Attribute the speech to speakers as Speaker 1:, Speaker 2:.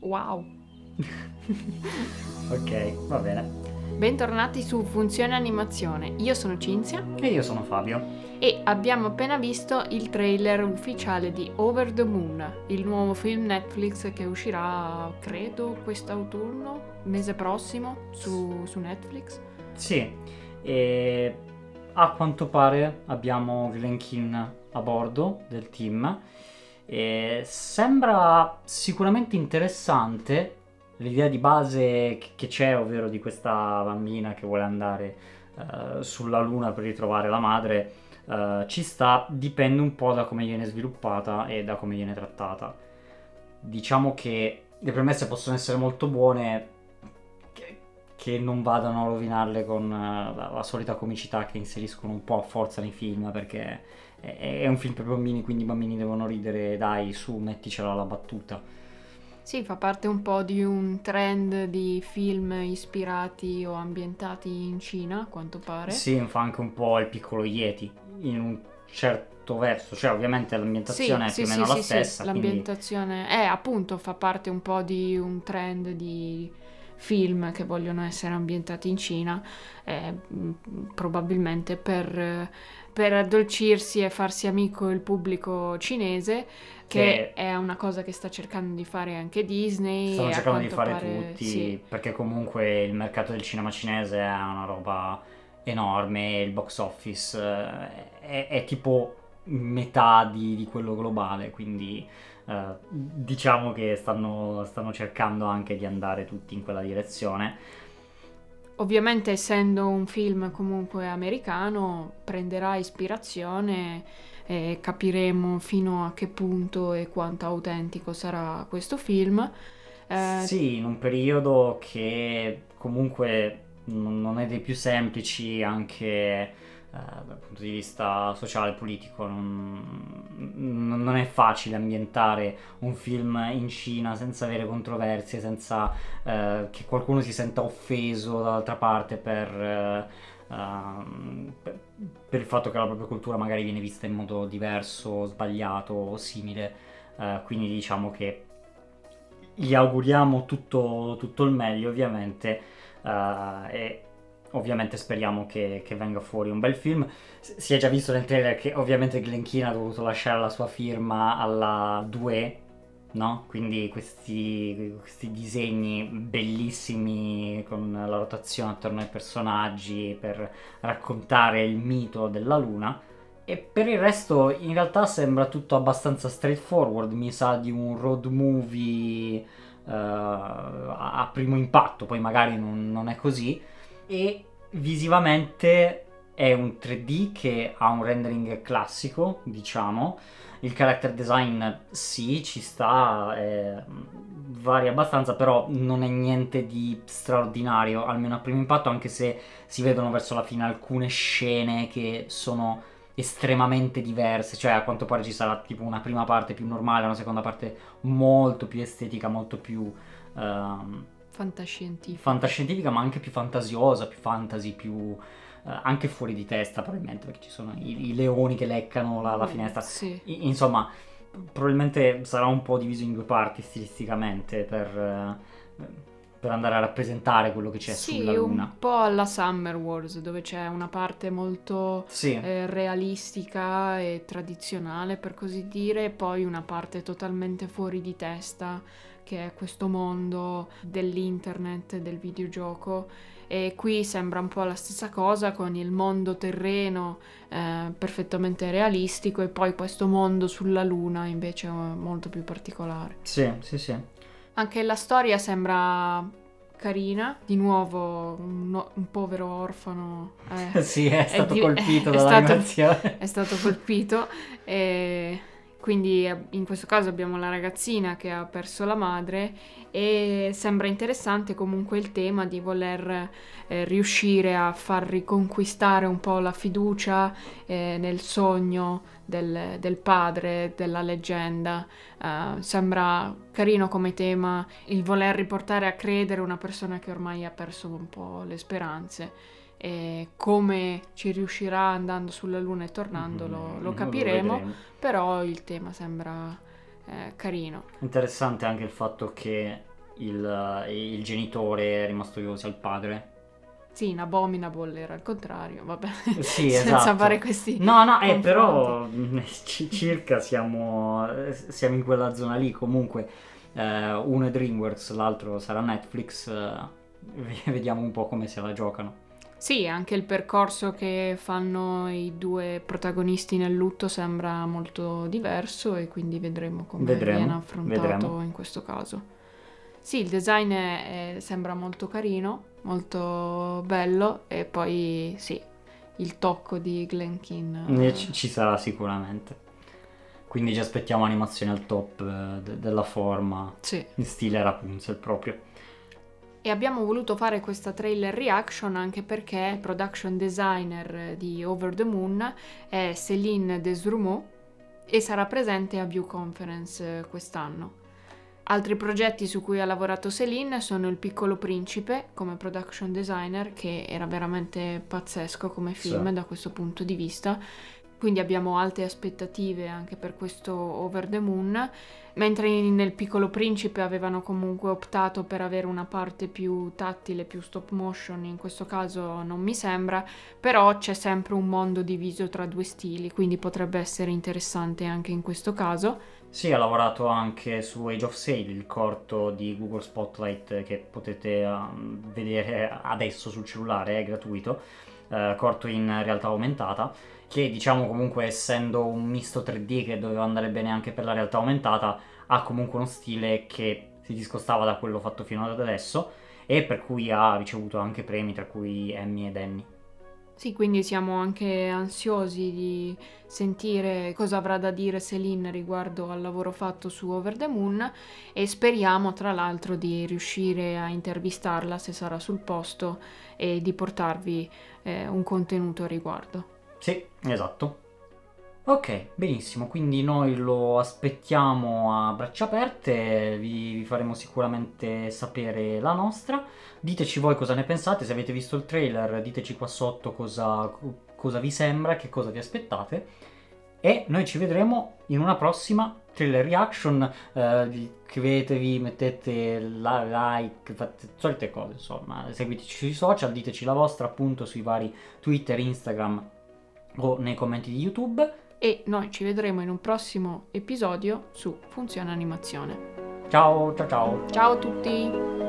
Speaker 1: Wow.
Speaker 2: ok, va bene.
Speaker 1: Bentornati su Funzione Animazione. Io sono Cinzia.
Speaker 2: E io sono Fabio.
Speaker 1: E abbiamo appena visto il trailer ufficiale di Over the Moon, il nuovo film Netflix che uscirà, credo, quest'autunno, mese prossimo, su, su Netflix.
Speaker 2: Sì, e a quanto pare abbiamo Glen Keane a bordo del team e sembra sicuramente interessante l'idea di base che c'è, ovvero di questa bambina che vuole andare uh, sulla luna per ritrovare la madre, uh, ci sta, dipende un po' da come viene sviluppata e da come viene trattata. Diciamo che le premesse possono essere molto buone, che, che non vadano a rovinarle con uh, la, la solita comicità che inseriscono un po' a forza nei film, perché è un film per bambini, quindi i bambini devono ridere, dai, su, metticela la battuta.
Speaker 1: Sì, fa parte un po' di un trend di film ispirati o ambientati in Cina, a quanto pare.
Speaker 2: Sì, fa anche un po' il piccolo Yeti, in un certo verso, cioè ovviamente l'ambientazione
Speaker 1: sì,
Speaker 2: è più
Speaker 1: sì,
Speaker 2: o meno
Speaker 1: sì,
Speaker 2: la stessa.
Speaker 1: Sì,
Speaker 2: quindi...
Speaker 1: l'ambientazione è appunto, fa parte un po' di un trend di film che vogliono essere ambientati in Cina, eh, probabilmente per per addolcirsi e farsi amico il pubblico cinese, che, che, è una cosa che sta cercando di fare anche Disney.
Speaker 2: Stanno cercando di fare
Speaker 1: pare,
Speaker 2: tutti,
Speaker 1: sì.
Speaker 2: perché comunque il mercato del cinema cinese è una roba enorme, il box office eh, è, è tipo metà di, di, quello globale, quindi eh, diciamo che stanno, stanno cercando anche di andare tutti in quella direzione
Speaker 1: Ovviamente essendo un film comunque americano prenderà ispirazione e capiremo fino a che punto e quanto autentico sarà questo film.
Speaker 2: Eh, sì, in un periodo che comunque non è dei più semplici anche dal punto di vista sociale e politico non, non, è facile ambientare un film in Cina senza avere controversie, senza uh, che qualcuno si senta offeso dall'altra parte per, uh, per, per, il fatto che la propria cultura magari viene vista in modo diverso, sbagliato o simile. quindi diciamo che gli auguriamo tutto, tutto il meglio ovviamente e ovviamente speriamo che, che, venga fuori un bel film. Si è già visto nel trailer che ovviamente Glen Keane ha dovuto lasciare la sua firma alla 2, no? Quindi questi, questi disegni bellissimi con la rotazione attorno ai personaggi per raccontare il mito della luna. E per il resto in realtà sembra tutto abbastanza straightforward, mi sa di un road movie uh, a primo impatto, poi magari non, non è così e visivamente è un 3D che ha un rendering classico, diciamo. Il character design sì, ci sta, eh, varia abbastanza, però non è niente di straordinario, almeno a primo impatto, anche se si vedono verso la fine alcune scene che sono estremamente diverse, cioè a quanto pare ci sarà tipo una prima parte più normale, una seconda parte molto più estetica, molto più... Uh,
Speaker 1: fantascientifica.
Speaker 2: fantascientifica, ma anche più fantasiosa, più fantasy, più eh, anche fuori di testa, probabilmente, perché ci sono i, i leoni che leccano la, la mm, finestra.
Speaker 1: Sì.
Speaker 2: I, insomma, probabilmente sarà un po' diviso in due parti stilisticamente per, eh, per andare a rappresentare quello che c'è
Speaker 1: sì,
Speaker 2: sulla luna.
Speaker 1: un po' alla Summer Wars, dove c'è una parte molto
Speaker 2: sì.
Speaker 1: eh, realistica e tradizionale, per così dire, e poi una parte totalmente fuori di testa che è questo mondo dell'internet, del videogioco e qui sembra un po' la stessa cosa con il mondo terreno eh, perfettamente realistico e poi questo mondo sulla luna invece molto più particolare.
Speaker 2: Sì, sì, sì.
Speaker 1: Anche la storia sembra carina, di nuovo un, un povero orfano.
Speaker 2: Eh, sì, è stato è di- colpito è.
Speaker 1: È stato, è stato colpito e quindi eh, in questo caso abbiamo la ragazzina che ha perso la madre e sembra interessante comunque il tema di voler eh, riuscire a far riconquistare un po' la fiducia eh, nel sogno del, del, padre, della leggenda. Uh, sembra carino come tema il voler riportare a credere una persona che ormai ha perso un po' le speranze e come ci riuscirà andando sulla Luna e tornando lo, lo capiremo, però il tema sembra eh, carino.
Speaker 2: Interessante anche il fatto che il, il genitore è rimasto vivo sia il padre.
Speaker 1: Sì, in Abominable era il contrario, vabbè.
Speaker 2: Sì,
Speaker 1: Senza
Speaker 2: esatto.
Speaker 1: fare questi
Speaker 2: No, no, eh, però mh, ci- circa siamo, siamo in quella zona lì. Comunque, eh, uno è DreamWorks, l'altro sarà Netflix. eh, vediamo un po' come se la giocano.
Speaker 1: Sì, anche il percorso che fanno i due protagonisti nel lutto sembra molto diverso e quindi vedremo come
Speaker 2: Vedremo,
Speaker 1: viene affrontato
Speaker 2: vedremo.
Speaker 1: in questo caso. Sì, il design è- è- sembra molto carino, molto bello e poi sì, il tocco di Glenkin.
Speaker 2: Eh, Ci, ci sarà sicuramente. Quindi ci aspettiamo animazioni al top eh, de- della forma,
Speaker 1: Sì.
Speaker 2: in stile Rapunzel proprio.
Speaker 1: E abbiamo voluto fare questa trailer reaction anche perché il production designer di Over the Moon è Céline Desrumeaux e sarà presente a View Conference eh, quest'anno. Altri progetti su cui ha lavorato Céline sono Il Piccolo Principe come production designer, che era veramente pazzesco come film
Speaker 2: Sì.
Speaker 1: da questo punto di vista. Quindi abbiamo alte aspettative anche per questo Over the Moon. Mentre nel Piccolo Principe avevano comunque optato per avere una parte più tattile, più stop motion, in questo caso non mi sembra, però c'è sempre un mondo diviso tra due stili, quindi potrebbe essere interessante anche in questo caso.
Speaker 2: Sì, ha lavorato anche su Age of Sail, il corto di Google Spotlight che potete um, vedere adesso sul cellulare, è gratuito, eh, corto in realtà aumentata, che diciamo comunque essendo un misto 3D che doveva andare bene anche per la realtà aumentata, ha comunque uno stile che si discostava da quello fatto fino ad adesso e per cui ha ricevuto anche premi, tra cui Emmy ed Annie.
Speaker 1: Sì, quindi siamo anche ansiosi di sentire cosa avrà da dire Celine riguardo al lavoro fatto su Over the Moon e speriamo tra l'altro di riuscire a intervistarla se sarà sul posto e di portarvi eh, un contenuto a riguardo.
Speaker 2: Sì, esatto. Ok, benissimo, quindi noi lo aspettiamo a braccia aperte, vi, vi faremo sicuramente sapere la nostra. Diteci voi cosa ne pensate, se avete visto il trailer, diteci qua sotto cosa, cosa vi sembra, che cosa vi aspettate. E noi ci vedremo in una prossima trailer reaction. eh, iscrivetevi, mettete la like, fate solite cose, insomma. Seguiteci sui social, diteci la vostra appunto sui vari Twitter, Instagram o nei commenti di YouTube.
Speaker 1: E noi ci vedremo in un prossimo episodio su Funzione Animazione.
Speaker 2: Ciao, ciao, ciao.
Speaker 1: Ciao a tutti!